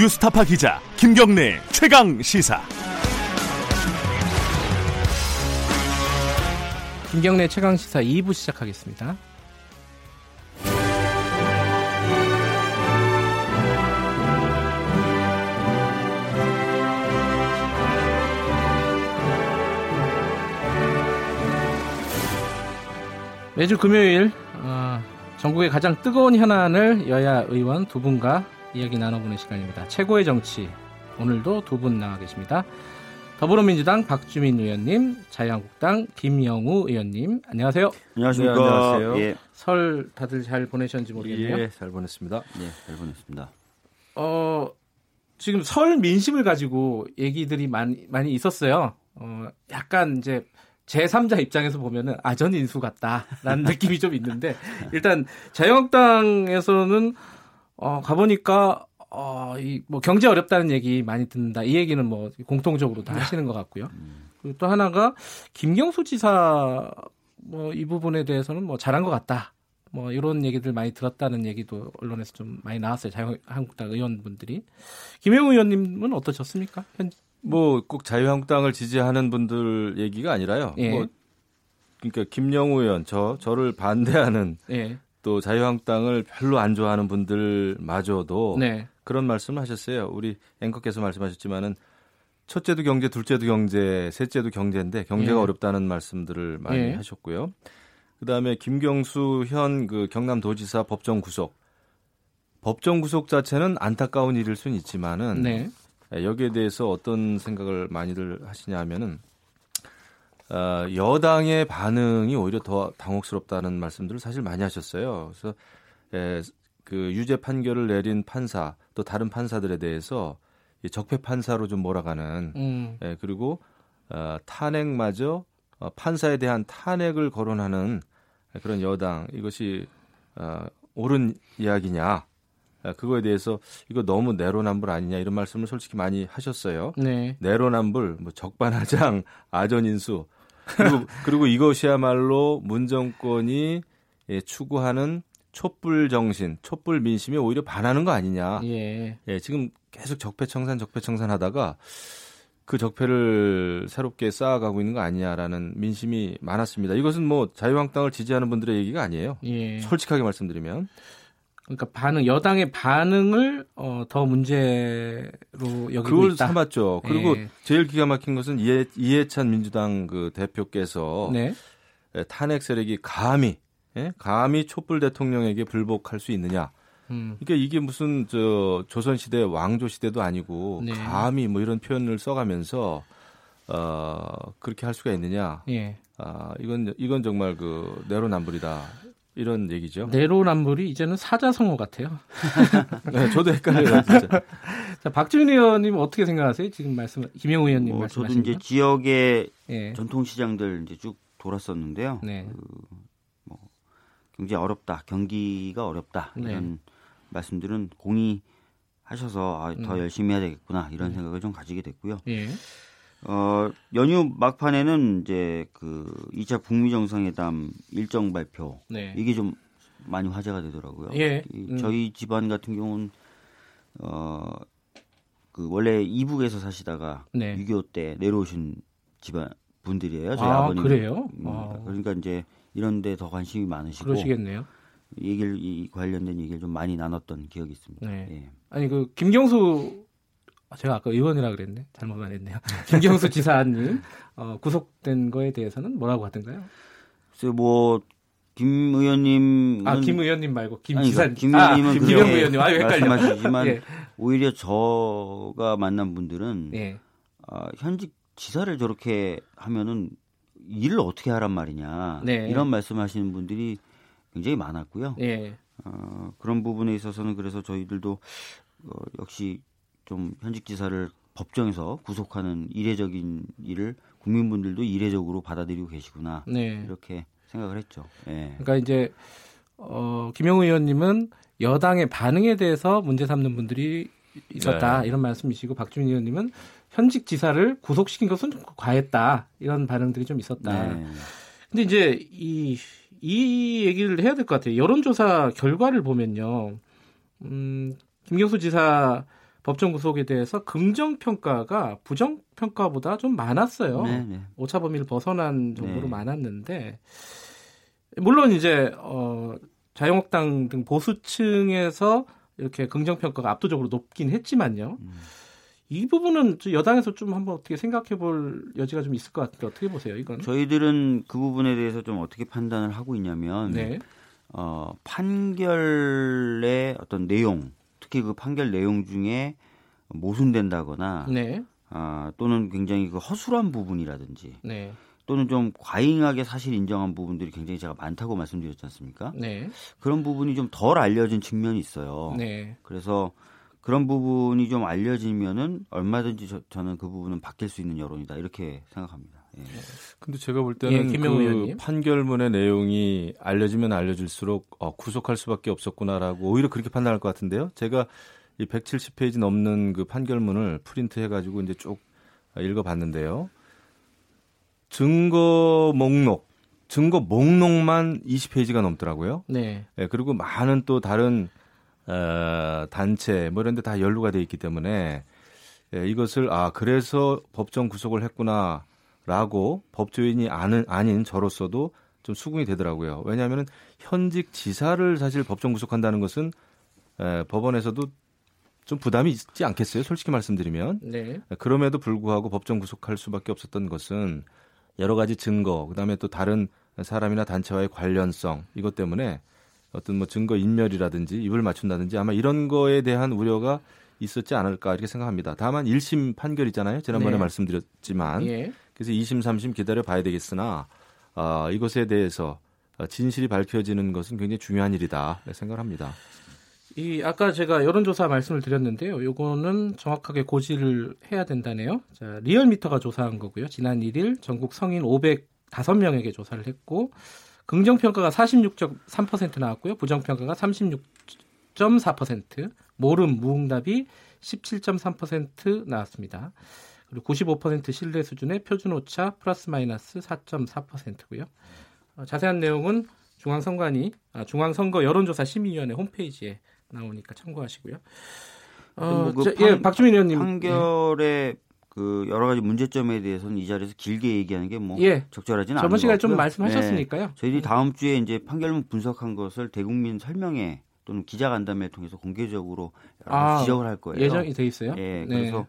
뉴스타파 기자 김경래 최강 시사. 김경래 최강 시사 2부 시작하겠습니다. 매주 금요일 어, 전국의 가장 뜨거운 현안을 여야 의원 두 분과 이야기 나눠보는 시간입니다. 최고의 정치 오늘도 두 분 나와 계십니다. 더불어민주당 박주민 의원님, 자유한국당 김영우 의원님, 안녕하세요. 안녕하십니까. 네, 안녕하세요. 예. 설 다들 잘 보내셨는지 모르겠네요. 예, 잘 보냈습니다. 예, 잘 보냈습니다. 어, 지금 설 민심을 가지고 얘기들이 많이, 많이 있었어요. 어, 약간 이제 제3자 입장에서 보면은 아전 인수 같다라는 느낌이 좀 있는데 일단 자유한국당에서는 어, 가보니까 어, 이, 뭐, 경제 어렵다는 얘기 많이 듣는다. 이 얘기는 뭐, 공통적으로 다 하시는 것 같고요. 그리고 또 하나가, 김경수 지사, 뭐, 이 부분에 대해서는 뭐, 잘한 것 같다. 뭐, 이런 얘기들 많이 들었다는 얘기도 언론에서 좀 많이 나왔어요. 자유한국당 의원분들이. 김영우 의원님은 어떠셨습니까? 현, 뭐꼭 자유한국당을 지지하는 분들 얘기가 아니라요. 예. 뭐 그러니까 김영우 의원 저 저를 반대하는 예. 또 자유한국당을 별로 안 좋아하는 분들마저도 네. 그런 말씀을 하셨어요. 우리 앵커께서 말씀하셨지만은 첫째도 경제, 둘째도 경제, 셋째도 경제인데 경제가 예. 어렵다는 말씀들을 많이 예. 하셨고요. 그다음에 김경수 현 그 경남도지사 법정 구속 법정 구속 자체는 안타까운 일일 수는 있지만은 네. 예, 여기에 대해서 어떤 생각을 많이들 하시냐 하면은 어, 여당의 반응이 오히려 더 당혹스럽다는 말씀들을 사실 많이 하셨어요. 그래서 예, 그 유죄 판결을 내린 판사 또 다른 판사들에 대해서 이 적폐 판사로 좀 몰아가는 음. 예, 그리고 어, 탄핵마저 어, 판사에 대한 탄핵을 거론하는 그런 여당 이것이 어, 옳은 이야기냐 아, 그거에 대해서 이거 너무 내로남불 아니냐 이런 말씀을 솔직히 많이 하셨어요. 네. 내로남불, 뭐 적반하장, 아전인수 그리고 그리고 이것이야말로 문 정권이 예, 추구하는 촛불 정신, 촛불 민심에 오히려 반하는 거 아니냐. 예. 예, 지금 계속 적폐청산, 적폐청산 하다가 그 적폐를 새롭게 쌓아가고 있는 거 아니냐라는 민심이 많았습니다. 이것은 뭐 자유한국당을 지지하는 분들의 얘기가 아니에요. 예. 솔직하게 말씀드리면. 그러니까 반응, 여당의 반응을 어, 더 문제로 여기고 그걸 있다. 삼았죠. 그리고 예. 제일 기가 막힌 것은 이해, 이해찬 민주당 그 대표께서 네. 예, 탄핵 세력이 감히 예? 감히 촛불 대통령에게 불복할 수 있느냐. 음. 그러니까 이게 무슨 저 조선 시대 왕조 시대도 아니고 네. 감히 뭐 이런 표현을 써가면서 어 그렇게 할 수가 있느냐. 예. 아 이건 이건 정말 그 내로남불이다 이런 얘기죠. 내로남불이 이제는 사자성어 같아요. 네, 저도 헷갈려요 진짜. 자, 박지훈 의원님 어떻게 생각하세요? 지금 말씀 김영우 의원님 뭐 저도 말씀하신 이제 거? 지역의 예. 전통 시장들 이제 쭉 돌았었는데요. 네. 경제 어렵다, 경기가 어렵다 네. 이런 말씀들은 공의하셔서 아, 더 음. 열심히 해야 되겠구나 이런 생각을 좀 가지게 됐고요. 예. 어, 연휴 막판에는 이제 그 2차 북미 정상회담 일정 발표 네. 이게 좀 많이 화제가 되더라고요. 예. 이 음. 저희 집안 같은 경우는 어, 그 원래 이북에서 사시다가 네. 6.25때 내려오신 집안 분들이에요. 저희 아, 아, 버님 그래요? 아. 그러니까 이제 이런 데 더 관심이 많으시고 그러시겠네요. 얘기를 이 관련된 얘기를 좀 많이 나눴던 기억이 있습니다. 네. 예. 아니 그 김경수 아, 제가 아까 의원이라 그랬네. 잘못 말했네요. 김경수 지사님 어, 구속된 거에 대해서는 뭐라고 하던가요? 글쎄 뭐 김 의원님 아, 김 의원님 말고 김 아니, 지사님. 김 아, 의원님은 김 그렇게 의원님. 아, 헷갈려. 말씀하시지만 예. 오히려 저가 만난 분들은 예. 아, 현직 지사를 저렇게 하면은 일을 어떻게 하란 말이냐 네. 이런 말씀하시는 분들이 굉장히 많았고요. 예. 어, 그런 부분에 있어서는 그래서 저희들도 어, 역시 좀 현직 지사를 법정에서 구속하는 이례적인 일을 국민분들도 이례적으로 받아들이고 계시구나 네. 이렇게 생각을 했죠. 예. 그러니까 이제 어, 김영우 의원님은 여당의 반응에 대해서 문제 삼는 분들이 있었다 네. 이런 말씀이시고 박주민 의원님은 현직 지사를 구속시킨 것은 과했다 이런 반응들이 좀 있었다. 네. 근데 이제 이, 이 얘기를 해야 될 것 같아요. 여론조사 결과를 보면요. 음, 김경수 지사 법정 구속에 대해서 긍정 평가가 부정 평가보다 좀 많았어요. 네, 네. 오차 범위를 벗어난 정도로 네. 많았는데 물론 이제 어 자유한국당 등 보수층에서 이렇게 긍정 평가가 압도적으로 높긴 했지만요. 음. 이 부분은 좀 여당에서 좀 한번 어떻게 생각해 볼 여지가 좀 있을 것 같은데 어떻게 보세요, 이건? 저희들은 그 부분에 대해서 좀 어떻게 판단을 하고 있냐면 네. 어, 판결의 어떤 내용, 특히 그 판결 내용 중에 모순된다거나 네. 아, 또는 굉장히 그 허술한 부분이라든지 네. 또는 좀 과잉하게 사실 인정한 부분들이 굉장히 제가 많다고 말씀드렸지 않습니까? 네. 그런 부분이 좀 덜 알려진 측면이 있어요. 네. 그래서 그런 부분이 좀 알려지면은 얼마든지 저, 저는 그 부분은 바뀔 수 있는 여론이다 이렇게 생각합니다. 예. 근데 제가 볼 예, 때는 김명우 그 의원님. 판결문의 내용이 알려지면 알려질수록 어, 구속할 수밖에 없었구나라고 오히려 그렇게 판단할 것 같은데요. 제가 이 170페이지 넘는 그 판결문을 프린트 해 가지고 이제 쭉 읽어 봤는데요. 증거 목록, 증거 목록만 20페이지가 넘더라고요. 네. 예, 그리고 많은 또 다른 어, 단체 뭐 이런 데 다 연루가 돼 있기 때문에 예, 이것을 아 그래서 법정 구속을 했구나 라고 법조인이 아는 아닌 저로서도 좀 수긍이 되더라고요. 왜냐하면 현직 지사를 사실 법정 구속한다는 것은 에, 법원에서도 좀 부담이 있지 않겠어요? 솔직히 말씀드리면 네. 그럼에도 불구하고 법정 구속할 수밖에 없었던 것은 여러 가지 증거, 그다음에 또 다른 사람이나 단체와의 관련성 이것 때문에 어떤 뭐 증거 인멸이라든지 입을 맞춘다든지 아마 이런 거에 대한 우려가 있었지 않을까 이렇게 생각합니다. 다만 1심 판결 있잖아요. 지난번에 네. 말씀드렸지만 예. 그래서 2심, 3심 기다려 봐야 되겠으나 아, 이것에 대해서 진실이 밝혀지는 것은 굉장히 중요한 일이다 생각합니다. 이 아까 제가 여론조사 말씀을 드렸는데요. 요거는 정확하게 고지를 해야 된다네요. 자, 리얼미터가 조사한 거고요. 지난 1일 전국 성인 505명에게 조사를 했고 긍정 평가가 46.3% 나왔고요. 부정 평가가 36.4%, 모름 무응답이 17.3% 나왔습니다. 그리고 95% 신뢰 수준의 표준 오차 플러스 마이너스 4.4%고요. 어, 자세한 내용은 중앙선관위 아, 중앙선거 여론조사 심의위원회 홈페이지에 나오니까 참고하시고요. 어, 뭐 그 저, 판- 예, 박주민 의원님. 판결의 그 여러 가지 문제점에 대해서는 이 자리에서 길게 얘기하는 게뭐 예. 적절하지는 않은 저번 시간에 것좀 같고요. 말씀하셨으니까요. 네. 저희들이 다음 주에 이제 판결문 분석한 것을 대국민 설명회 또는 기자간담회 통해서 공개적으로 아, 지적을 할 거예요. 예정이 돼 있어요. 예, 네. 그래서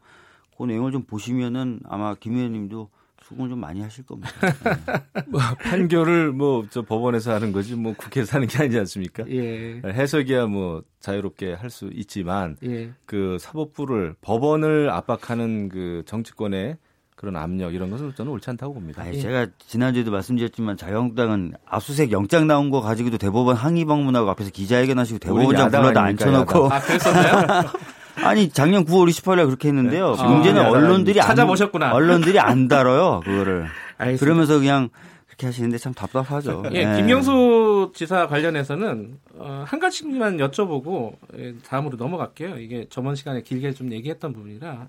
그 내용을 좀 보시면은 아마 김 의원님도 수긍을 좀 많이 하실 겁니다. 판결을 뭐 저 법원에서 하는 거지 뭐 국회에서 하는 게 아니지 않습니까? 예. 해석이야 뭐 자유롭게 할 수 있지만 예. 그 사법부를 법원을 압박하는 그 정치권의 그런 압력 이런 것은 저는 옳지 않다고 봅니다. 아니, 예. 제가 지난주에도 말씀드렸지만 자유한국당은 압수수색 영장 나온 거 가지고도 대법원 항의 방문하고 앞에서 기자회견하시고 대법원장 불러다 앉혀놓고 아, 그랬었나요? 아니 작년 9월 28일에 그렇게 했는데요. 아, 문제는 야당 언론들이 안, 찾아보셨구나. 언론들이 안 다뤄요 그거를. 알겠습니다. 그러면서 그냥 그렇게 하시는데 참 답답하죠. 예, 네. 김경수 지사 관련해서는 어, 한 가지만 여쭤보고 예, 다음으로 넘어갈게요. 이게 저번 시간에 길게 좀 얘기했던 부분이라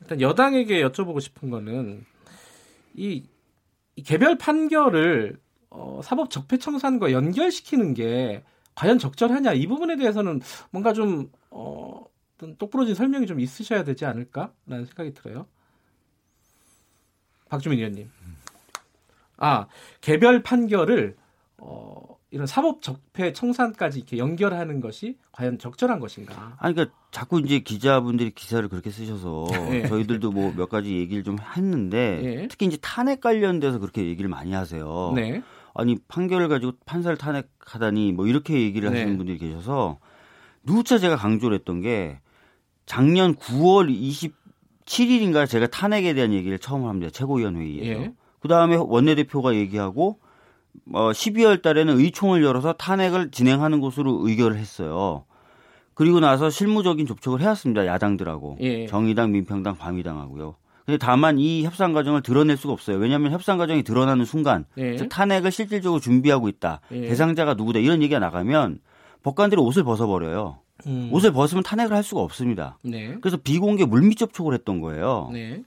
일단 여당에게 여쭤보고 싶은 거는 이, 이 개별 판결을 어, 사법 적폐청산과 연결시키는 게 과연 적절하냐 이 부분에 대해서는 뭔가 좀 어, 어떤 똑부러진 설명이 좀 있으셔야 되지 않을까라는 생각이 들어요. 박주민 의원님. 아 개별 판결을 어, 이런 사법 적폐 청산까지 이렇게 연결하는 것이 과연 적절한 것인가? 아니 그러니까 자꾸 이제 기자분들이 기사를 그렇게 쓰셔서 예. 저희들도 뭐 몇 가지 얘기를 좀 했는데 예. 특히 이제 탄핵 관련돼서 그렇게 얘기를 많이 하세요. 네, 아니 판결을 가지고 판사를 탄핵하다니 뭐 이렇게 얘기를 하시는 네. 분들이 계셔서 누차 제가 강조를 했던 게 작년 9월 27일인가 제가 탄핵에 대한 얘기를 처음 합니다. 최고위원 회의에서. 예. 그 다음에 원내대표가 얘기하고 어, 12월 달에는 의총을 열어서 탄핵을 진행하는 것으로 의결을 했어요. 그리고 나서 실무적인 접촉을 해왔습니다. 야당들하고. 예. 정의당, 민평당, 바미당하고요. 근데 다만 이 협상 과정을 드러낼 수가 없어요. 왜냐하면 협상 과정이 드러나는 순간 예. 즉 탄핵을 실질적으로 준비하고 있다. 예. 대상자가 누구다. 이런 얘기가 나가면 법관들이 옷을 벗어버려요. 음, 옷을 벗으면 탄핵을 할 수가 없습니다. 네, 그래서 비공개 물밑 접촉을 했던 거예요. 네,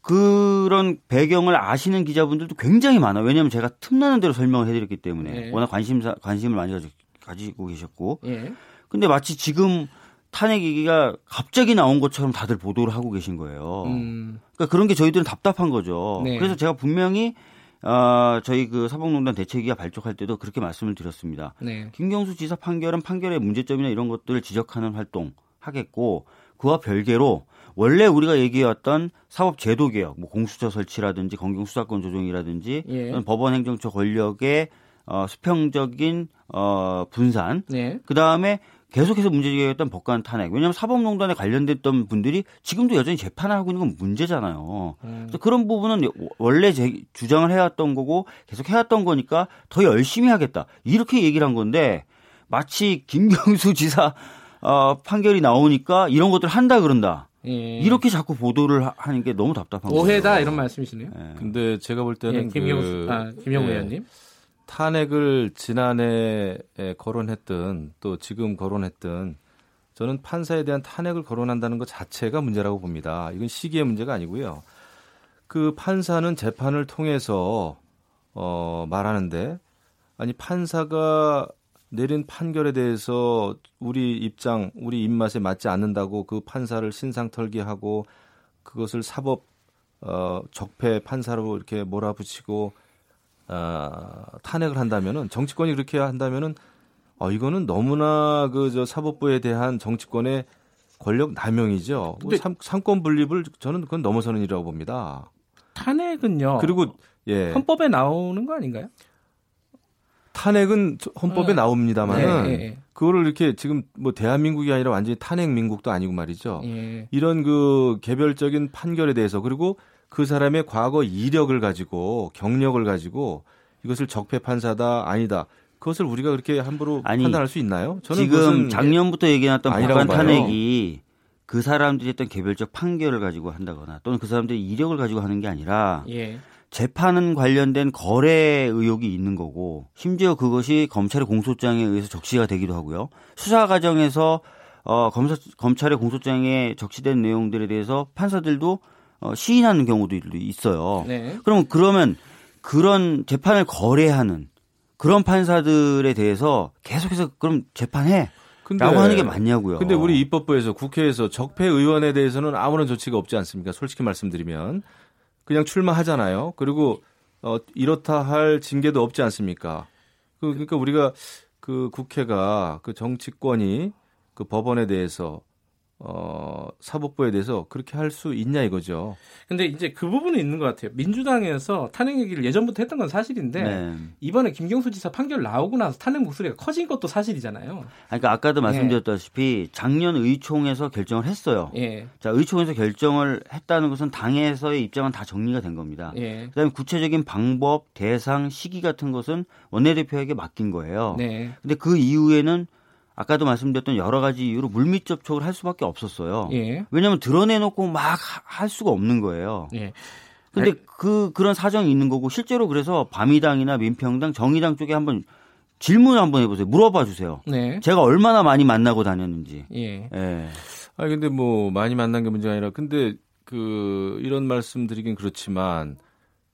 그런 배경을 아시는 기자분들도 굉장히 많아요. 왜냐하면 제가 틈나는 대로 설명을 해드렸기 때문에 네. 워낙 관심사 관심을 많이 가지- 가지고 계셨고. 예, 근데 마치 지금 탄핵 얘기가 갑자기 나온 것처럼 다들 보도를 하고 계신 거예요. 음, 그러니까 그런 게 저희들은 답답한 거죠. 네. 그래서 제가 분명히 어, 저희 그 사법농단 대책위가 발족할 때도 그렇게 말씀을 드렸습니다. 네. 김경수 지사 판결은 판결의 문제점이나 이런 것들을 지적하는 활동 하겠고 그와 별개로 원래 우리가 얘기해왔던 사법 제도 개혁, 뭐 공수처 설치라든지 검경 수사권 조정이라든지 예. 법원 행정처 권력의 어, 수평적인 어, 분산, 네. 그 다음에 계속해서 문제제기했던 법관 탄핵. 왜냐하면 사법농단에 관련됐던 분들이 지금도 여전히 재판을 하고 있는 건 문제잖아요. 음. 그래서 그런 부분은 원래 제 주장을 해왔던 거고 계속 해왔던 거니까 더 열심히 하겠다. 이렇게 얘기를 한 건데 마치 김경수 지사 어, 판결이 나오니까 이런 것들 한다 그런다. 예. 이렇게 자꾸 보도를 하- 하는 게 너무 답답한 거예요. 오해다 이런 말씀이시네요. 예. 근데 제가 볼 예, 때는 김영수, 그, 아, 김영우 예, 의원님. 탄핵을 지난해에 거론했든 또 지금 거론했든 저는 판사에 대한 탄핵을 거론한다는 것 자체가 문제라고 봅니다. 이건 시기의 문제가 아니고요. 그 판사는 재판을 통해서 어 말하는데 아니 판사가 내린 판결에 대해서 우리 입장, 우리 입맛에 맞지 않는다고 그 판사를 신상 털기하고 그것을 사법 어 적폐 판사로 이렇게 몰아붙이고 어, 탄핵을 한다면은 정치권이 그렇게 한다면은 어 이거는 너무나 그 저 사법부에 대한 정치권의 권력 남용이죠. 근데- 삼, 삼권 분립을 저는 그건 넘어서는 일이라고 봅니다. 탄핵은요. 그리고 예 헌법에 나오는 거 아닌가요? 탄핵은 저- 헌법에 어. 나옵니다만은 네, 예, 그거를 이렇게 지금 뭐 대한민국이 아니라 완전히 탄핵 민국도 아니고 말이죠. 예. 이런 그 개별적인 판결에 대해서 그리고 그 사람의 과거 이력을 가지고 경력을 가지고 이것을 적폐 판사다 아니다. 그것을 우리가 그렇게 함부로 아니, 판단할 수 있나요? 저는 지금 작년부터 얘기해놨던 법관. 탄핵이 그 사람들이 했던 개별적 판결을 가지고 한다거나 또는 그 사람들의 이력을 가지고 하는 게 아니라 예. 재판은 관련된 거래 의혹이 있는 거고 심지어 그것이 검찰의 공소장에 의해서 적시가 되기도 하고요. 수사 과정에서 어, 검사, 검찰의 공소장에 적시된 내용들에 대해서 판사들도 어, 시인하는 경우도 있어요. 네. 그럼 그러면 그런 재판을 거래하는 그런 판사들에 대해서 계속해서 그럼 재판해 근데- 라고 하는 게 맞냐고요. 근데 우리 입법부에서 국회에서 적폐 의원에 대해서는 아무런 조치가 없지 않습니까? 솔직히 말씀드리면 그냥 출마하잖아요. 그리고 어, 이렇다 할 징계도 없지 않습니까? 그- 그러니까 우리가 그 국회가 그 정치권이 그 법원에 대해서 어, 사법부에 대해서 그렇게 할 수 있냐 이거죠. 근데 이제 그 부분은 있는 것 같아요. 민주당에서 탄핵 얘기를 예전부터 했던 건 사실인데 네. 이번에 김경수 지사 판결 나오고 나서 탄핵 목소리가 커진 것도 사실이잖아요. 그러니까 아까도 말씀드렸다시피 작년 의총에서 결정을 했어요. 예. 자, 의총에서 결정을 했다는 것은 당에서의 입장은 다 정리가 된 겁니다. 예. 그다음에 구체적인 방법, 대상, 시기 같은 것은 원내대표에게 맡긴 거예요. 네. 근데 그 이후에는 아까도 말씀드렸던 여러 가지 이유로 물밑 접촉을 할 수밖에 없었어요. 예. 왜냐하면 드러내놓고 막 할 수가 없는 거예요. 예. 근데 그 그런 사정이 있는 거고 실제로 그래서 바미당이나 민평당, 정의당 쪽에 한번 질문 을 한번 해보세요. 물어봐 주세요. 네. 제가 얼마나 많이 만나고 다녔는지. 예. 예. 아 근데 뭐 많이 만난 게 문제가 아니라 근데 그 이런 말씀 드리긴 그렇지만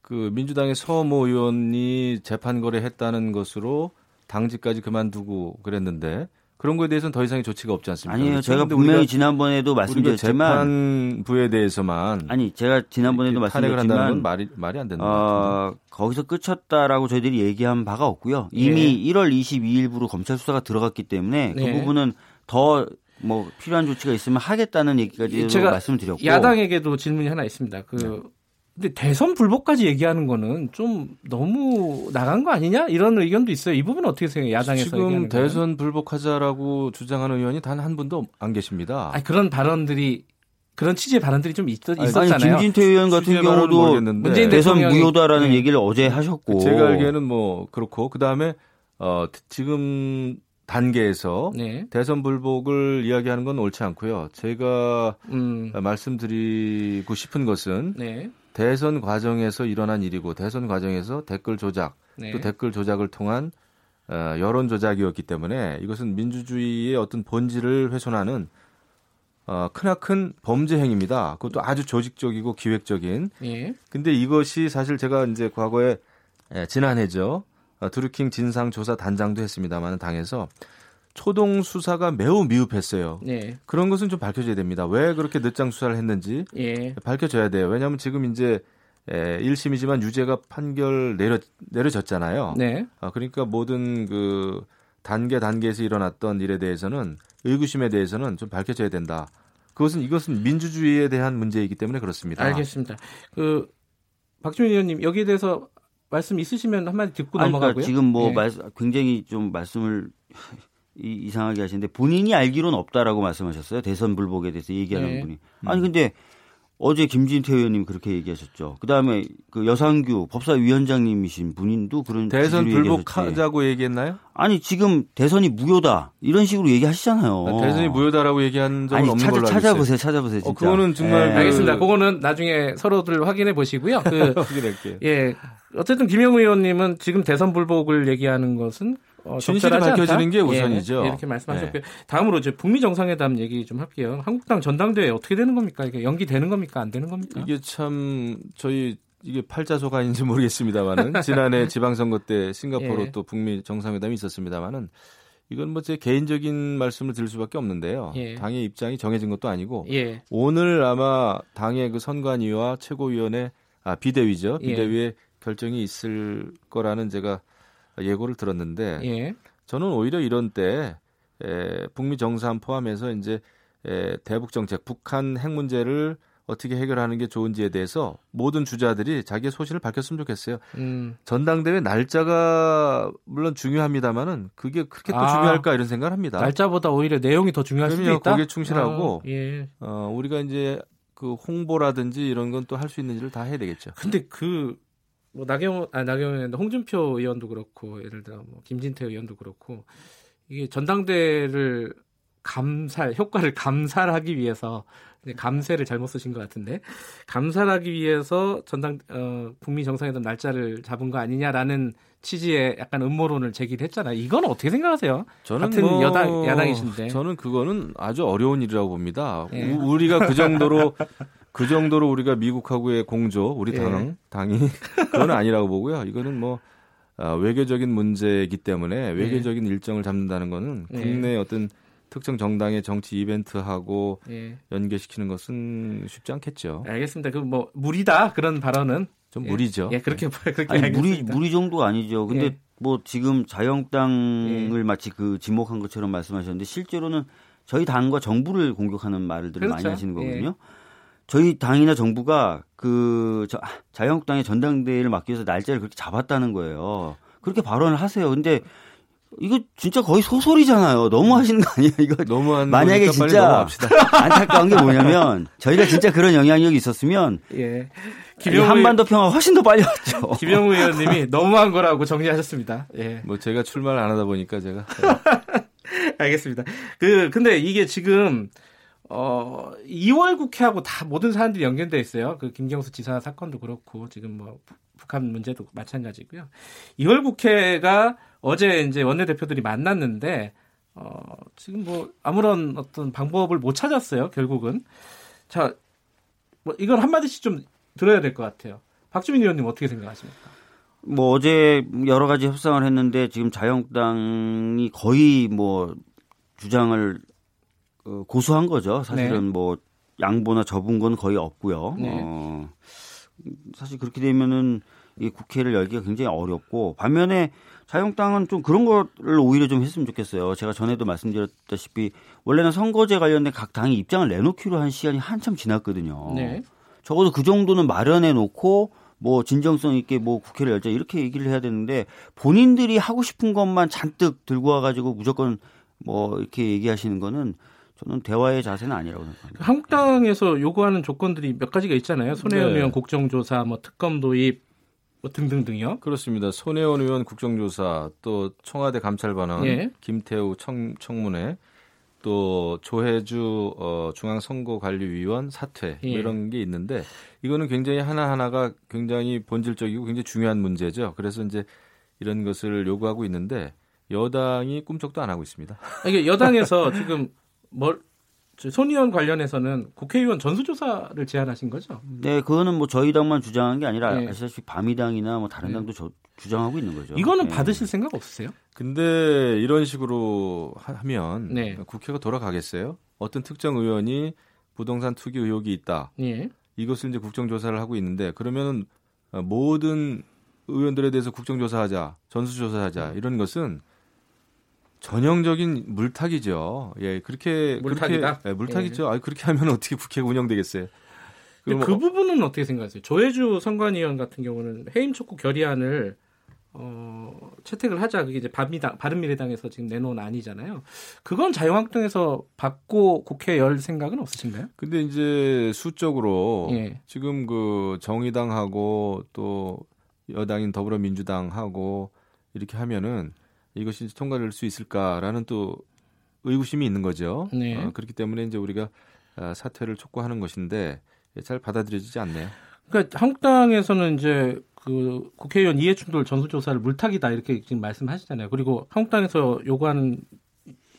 그 민주당의 서모 의원이 재판 거래했다는 것으로 당직까지 그만두고 그랬는데 그런 거에 대해서는 더 이상의 조치가 없지 않습니까? 아니에요. 그렇죠? 제가 분명히 지난번에도 말씀드렸지만 재판부에 대해서만 아니 제가 지난번에도 말씀드렸지만 말이 말이 안 되는 것 같은데. 어, 거기서 끝쳤다라고 저희들이 얘기한 바가 없고요. 이미 예. 1월 22일부로 검찰 수사가 들어갔기 때문에 네. 그 부분은 더 뭐 필요한 조치가 있으면 하겠다는 얘기까지 제가 말씀을 드렸고 야당에게도 질문이 하나 있습니다. 그 네. 근데 대선 불복까지 얘기하는 거는 좀 너무 나간 거 아니냐 이런 의견도 있어요. 이 부분은 어떻게 생각해요? 야당에서 지금? 대선 불복하자라고 주장하는 의원이 단 한 분도 안 계십니다. 아니, 그런 발언들이 그런 취지의 발언들이 좀 있, 아니, 있었잖아요. 김진태 의원 같은 경우도 모르겠는데 문재인 대선 무효다라는 네. 얘기를 어제 하셨고 제가 알기에는 뭐 그렇고 그 다음에 어 지금 단계에서 네. 대선 불복을 이야기하는 건 옳지 않고요. 제가 음. 말씀드리고 싶은 것은 네. 대선 과정에서 일어난 일이고 대선 과정에서 댓글 조작 네. 또 댓글 조작을 통한 어, 여론 조작이었기 때문에 이것은 민주주의의 어떤 본질을 훼손하는 어, 크나큰 범죄 행위입니다. 그것도 아주 조직적이고 기획적인. 예. 근데 이것이 사실 제가 이제 과거에 예, 지난해죠. 어, 드루킹 진상조사 단장도 했습니다만 당에서 초동 수사가 매우 미흡했어요. 예. 그런 것은 좀 밝혀져야 됩니다. 왜 그렇게 늦장 수사를 했는지 예. 밝혀져야 돼요. 왜냐하면 지금 이제 에, 1심이지만 유죄가 판결 내려 내려졌잖아요. 네. 아, 그러니까 모든 그 단계 단계에서 일어났던 일에 대해서는 의구심에 대해서는 좀 밝혀져야 된다. 그것은 이것은 민주주의에 대한 문제이기 때문에 그렇습니다. 알겠습니다. 그 박주민 의원님 여기에 대해서 말씀 있으시면 한마디 듣고 아니, 넘어가고요. 그러니까 지금 뭐 예. 말, 굉장히 좀 말씀을 이, 이상하게 하시는데 본인이 알기로는 없다라고 말씀하셨어요. 대선 불복에 대해서 얘기하는 네. 분이. 아니 근데 어제 김진태 의원님 그렇게 얘기하셨죠. 그다음에 그 여상규 법사위원장님이신 분인도 그런 대선. 불복하자고 얘기했나요? 아니 지금 대선이 무효다 이런 식으로 얘기하시잖아요. 아, 대선이 무효다라고 얘기한 적은 어. 아니 없는 찾아, 걸로 알고 있어요. 찾아보세요, 찾아보세요. 진짜. 어, 그거는 정말 예. 그- 알겠습니다. 그거는 나중에 서로들 확인해 보시고요. 그 확인할게요. 예. 어쨌든 김영우 의원님은 지금 대선 불복을 얘기하는 것은 어, 진실이 밝혀지는 않다? 게 우선이죠. 예, 이렇게 말씀하셨고요. 다음으로 이제 북미 정상회담 얘기 좀 할게요. 한국당 전당대회 어떻게 되는 겁니까? 이게 연기되는 겁니까? 안 되는 겁니까? 이게 참 저희 이게 팔자소가 아닌지 모르겠습니다만은 지난해 지방선거 때 싱가포르 예. 또 북미 정상회담이 있었습니다만은 이건 뭐 제 개인적인 말씀을 드릴 수밖에 없는데요. 예. 당의 입장이 정해진 것도 아니고 예. 오늘 아마 당의 그 선관위와 최고위원회 아 비대위죠 예. 비대위의 결정이 있을 거라는 제가 예고를 들었는데 예. 저는 오히려 이런 때 에, 북미 정상 포함해서 이제 에, 대북 정책, 북한 핵 문제를 어떻게 해결하는 게 좋은지에 대해서 모든 주자들이 자기의 소신을 밝혔으면 좋겠어요. 음. 전당대회 날짜가 물론 중요합니다만은 그게 그렇게 또 아, 중요할까 이런 생각을 합니다. 날짜보다 오히려 내용이 더 중요할 수도. 있다. 거기에 충실하고 어, 예. 어, 우리가 이제 그 홍보라든지 이런 건 또 할 수 있는 일을 다 해야 되겠죠. 근데 그, 뭐, 나경원, 아, 나경원, 홍준표 의원도 그렇고, 예를 들어, 뭐, 김진태 의원도 그렇고, 이게 전당대회를 감살, 효과를 감살하기 위해서, 감세를 잘못 쓰신 것 같은데, 감살하기 위해서 전당, 어, 북미 정상회담 날짜를 잡은 거 아니냐라는 취지의 약간 음모론을 제기를 했잖아요. 이건 어떻게 생각하세요? 저는 같은 뭐 여당- 야당이신데. 저는 그거는 아주 어려운 일이라고 봅니다. 예. 우- 우리가 그 정도로 그 정도로 우리가 미국하고의 공조, 우리 예. 당 당이 그건 아니라고 보고요. 이거는 뭐 아, 외교적인 문제이기 때문에 외교적인 일정을 잡는다는 거는 예. 국내 어떤 특정 정당의 정치 이벤트하고 예. 연계시키는 것은 쉽지 않겠죠. 알겠습니다. 그 뭐, 무리다. 그런 발언은. 좀 예. 무리죠. 예, 그렇게, 그렇게 아니 무리 알겠습니다. 무리 정도가 아니죠. 근데 예. 뭐 지금 자유한국당을 마치 그 지목한 것처럼 말씀하셨는데 실제로는 저희 당과 정부를 공격하는 말들을 많이 그렇죠. 하시는 거거든요. 저희 당이나 정부가 그 저- 자유한국당의 전당대회를 막기 위해서 날짜를 그렇게 잡았다는 거예요. 그렇게 발언을 하세요. 근데 이거 진짜 거의 소설이잖아요. 너무 하시는 거 아니에요? 이거 너무한 만약에 진짜. 안타까운 게 뭐냐면 저희가 진짜 그런 영향력이 있었으면 예. 이 김영우 한반도 평화 훨씬 더 빨리 왔죠. 김영우 의원님이 너무한 거라고 정리하셨습니다. 예. 뭐 제가 출마를 안 하다 보니까 제가 알겠습니다. 그 근데 이게 지금 어 2월 국회하고 다 모든 사안들이 연결돼 있어요. 그 김경수 지사 사건도 그렇고 지금 뭐 부- 북한 문제도 마찬가지고요. 2월 국회가 어제 이제 원내대표들이 만났는데 어 지금 뭐 아무런 어떤 방법을 못 찾았어요. 결국은 자, 뭐 이건 한 마디씩 좀 들어야 될 것 같아요. 박주민 의원님 어떻게 생각하십니까? 뭐 어제 여러 가지 협상을 했는데 지금 자유한국당이 거의 뭐 주장을 어, 고수한 거죠. 사실은 네. 뭐 양보나 접은 건 거의 없고요. 네. 어, 사실 그렇게 되면은 이 국회를 열기가 굉장히 어렵고 반면에 자유한국당은 좀 그런 거를 오히려 좀 했으면 좋겠어요. 제가 전에도 말씀드렸다시피 원래는 선거제 관련된 각 당이 입장을 내놓기로 한 시간이 한참 지났거든요. 네. 적어도 그 정도는 마련해 놓고 뭐 진정성 있게 뭐 국회를 열자 이렇게 얘기를 해야 되는데 본인들이 하고 싶은 것만 잔뜩 들고 와가지고 무조건 뭐 이렇게 얘기하시는 거는 저는 대화의 자세는 아니라고 생각합니다. 한국당에서 요구하는 조건들이 몇 가지가 있잖아요. 손혜원 네. 의원 국정조사, 뭐 특검 도입, 뭐 등등등요. 그렇습니다. 손혜원 의원 국정조사, 또 청와대 감찰반원, 예. 김태우 청, 청문회, 또 조혜주 어, 중앙선거관리위원 사퇴 뭐 예. 이런 게 있는데 이거는 굉장히 하나 하나가 굉장히 본질적이고 굉장히 중요한 문제죠. 그래서 이제 이런 것을 요구하고 있는데 여당이 꿈쩍도 안 하고 있습니다. 이게 여당에서 지금 뭘저 손의원 관련해서는 국회의원 전수조사를 제안하신 거죠? 네, 그거는 뭐 저희 당만 주장한 게 아니라 예. 아시다시피 바미당이나 뭐 다른 당도 저- 주장하고 있는 거죠. 이거는 예. 받으실 생각 없으세요? 근데 이런 식으로 하면 네. 국회가 돌아가겠어요? 어떤 특정 의원이 부동산 투기 의혹이 있다. 예. 이것을 이제 국정조사를 하고 있는데 그러면 모든 의원들에 대해서 국정조사하자, 전수조사하자 이런 것은 전형적인 물타기죠. 예, 그렇게 물타기다. 그렇게, 예, 물타기죠. 예. 아, 그렇게 하면 어떻게 국회가 운영되겠어요? 근데 그 부분은 어떻게 생각하세요? 조혜주 선관위원 같은 경우는 해임 촉구 결의안을 어, 채택을 하자. 그게 이제 바미당, 바른미래당에서 지금 내놓은 안이잖아요. 그건 자유한국당에서 받고 국회 열 생각은 없으신가요? 근데 이제 수적으로 예. 지금 그 정의당하고 또 여당인 더불어민주당하고 이렇게 하면은 이것이 통과될 수 있을까라는 또 의구심이 있는 거죠. 네. 어, 그렇기 때문에 이제 우리가 아, 사퇴를 촉구하는 것인데 잘 받아들여지지 않네요. 그러니까 한국당에서는 이제 그 국회의원 이해충돌 전수조사를 물타기다 이렇게 지금 말씀하시잖아요. 그리고 한국당에서 요구하는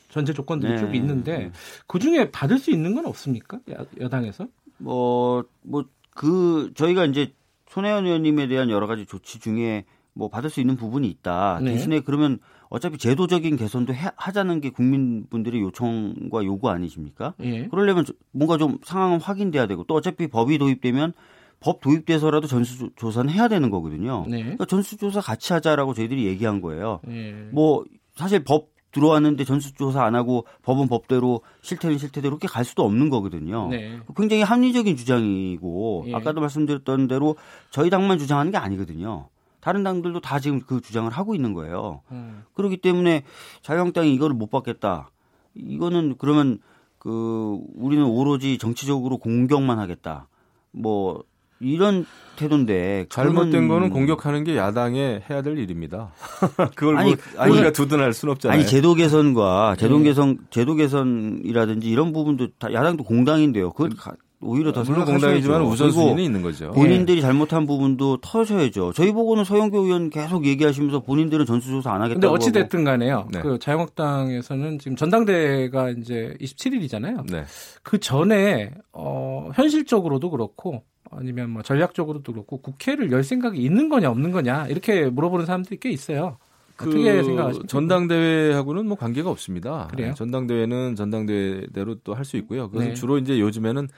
전제 조건들이 네. 쭉 있는데 그 중에 받을 수 있는 건 없습니까? 여, 당에서 뭐, 뭐, 그, 저희가 이제 손혜원 의원님에 대한 여러 가지 조치 중에 뭐 받을 수 있는 부분이 있다. 네. 대신에 그러면 어차피 제도적인 개선도 해, 하자는 게 국민분들의 요청과 요구 아니십니까? 예. 그러려면 뭔가 좀 상황은 확인돼야 되고 또 어차피 법이 도입되면 법 도입돼서라도 전수조사는 해야 되는 거거든요. 네. 그러니까 전수조사 같이 하자라고 저희들이 얘기한 거예요. 예. 뭐 사실 법 들어왔는데 전수조사 안 하고 법은 법대로 실태는 실태대로 그렇게 갈 수도 없는 거거든요. 네. 굉장히 합리적인 주장이고 예. 아까도 말씀드렸던 대로 저희 당만 주장하는 게 아니거든요. 다른 당들도 다 지금 그 주장을 하고 있는 거예요. 음. 그렇기 때문에 자유한국당이 이거를 못 받겠다. 이거는 그러면 그 우리는 오로지 정치적으로 공격만 하겠다. 뭐 이런 태도인데 잘못된 거는 공격하는 게 야당의 해야 될 일입니다. 그걸 아니, 뭐 아니, 우리가 두둔할 수는 없잖아요. 아니 제도 개선과 제도 예. 개선 제도 개선이라든지 이런 부분도 다 야당도 공당인데요. 그걸 가- 오히려 더 물론. 공당이지만 우선순위는 있는 거죠. 본인들이 잘못한 부분도 터셔야죠. 저희 보고는 서영교 의원 계속 얘기하시면서 본인들은 전수조사 안 하겠다고 근데 어찌 됐든 간에요. 네. 그 자유한국당에서는 지금 전당대회가 이제 27일이잖아요. 네. 그 전에 어 현실적으로도 그렇고 아니면 뭐 전략적으로도 그렇고 국회를 열 생각이 있는 거냐 없는 거냐 이렇게 물어보는 사람들이 꽤 있어요. 그 전당대회하고는 뭐 관계가 없습니다. 그래요? 네, 전당대회는 전당대회대로 또 할 수 있고요. 그것은 네. 주로 이제 요즘에는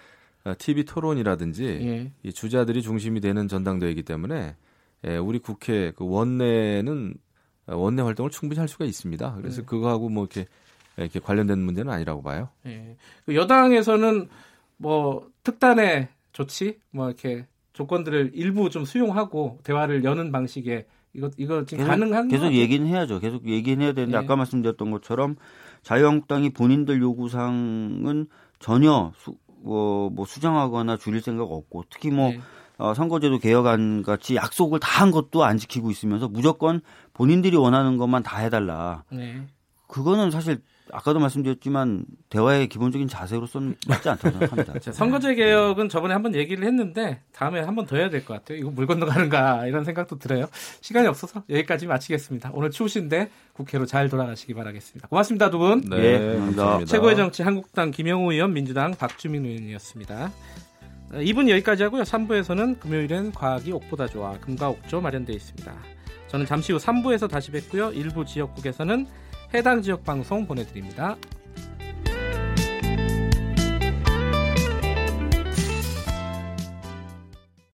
TV 토론이라든지 예. 이 주자들이 중심이 되는 전당대회이기 때문에 예, 우리 국회 그 원내는 원내 활동을 충분히 할 수가 있습니다. 그래서 네. 그거하고 뭐 이렇게 이렇게 관련된 문제는 아니라고 봐요. 예. 그 여당에서는 뭐 특단의 조치 뭐 이렇게 조건들을 일부 좀 수용하고 대화를 여는 방식의 이거 이거 지금 가능한 계속 거 얘기는 해야죠. 계속 얘기는 해야 되는데 네. 아까 말씀드렸던 것처럼 자유한국당이 본인들 요구사항은 전혀 수, 어, 뭐 수정하거나 줄일 생각 없고 특히 뭐 네. 어, 선거제도 개혁안 같이 약속을 다 한 것도 안 지키고 있으면서 무조건 본인들이 원하는 것만 다 해달라. 네. 그거는 사실 아까도 말씀드렸지만 대화의 기본적인 자세로서는 맞지 않다고 생각합니다. 자, 선거제 개혁은 저번에 한번 얘기를 했는데 다음에 한번 더 해야 될 것 같아요. 이거 물 건너가는가 이런 생각도 들어요. 시간이 없어서 여기까지 마치겠습니다. 오늘 추우신데 국회로 잘 돌아가시기 바라겠습니다. 고맙습니다, 두 분. 네, 예, 감사합니다. 감사합니다. 최고의 정치 한국당 김영우 의원, 민주당 박주민 의원이었습니다. 2분 여기까지 하고요. 3부에서는 금요일엔 과학이 옥보다 좋아 금과 옥조 마련되어 있습니다. 저는 잠시 후 3부에서 다시 뵙고요. 일부 지역국에서는 해당 지역 방송 보내드립니다.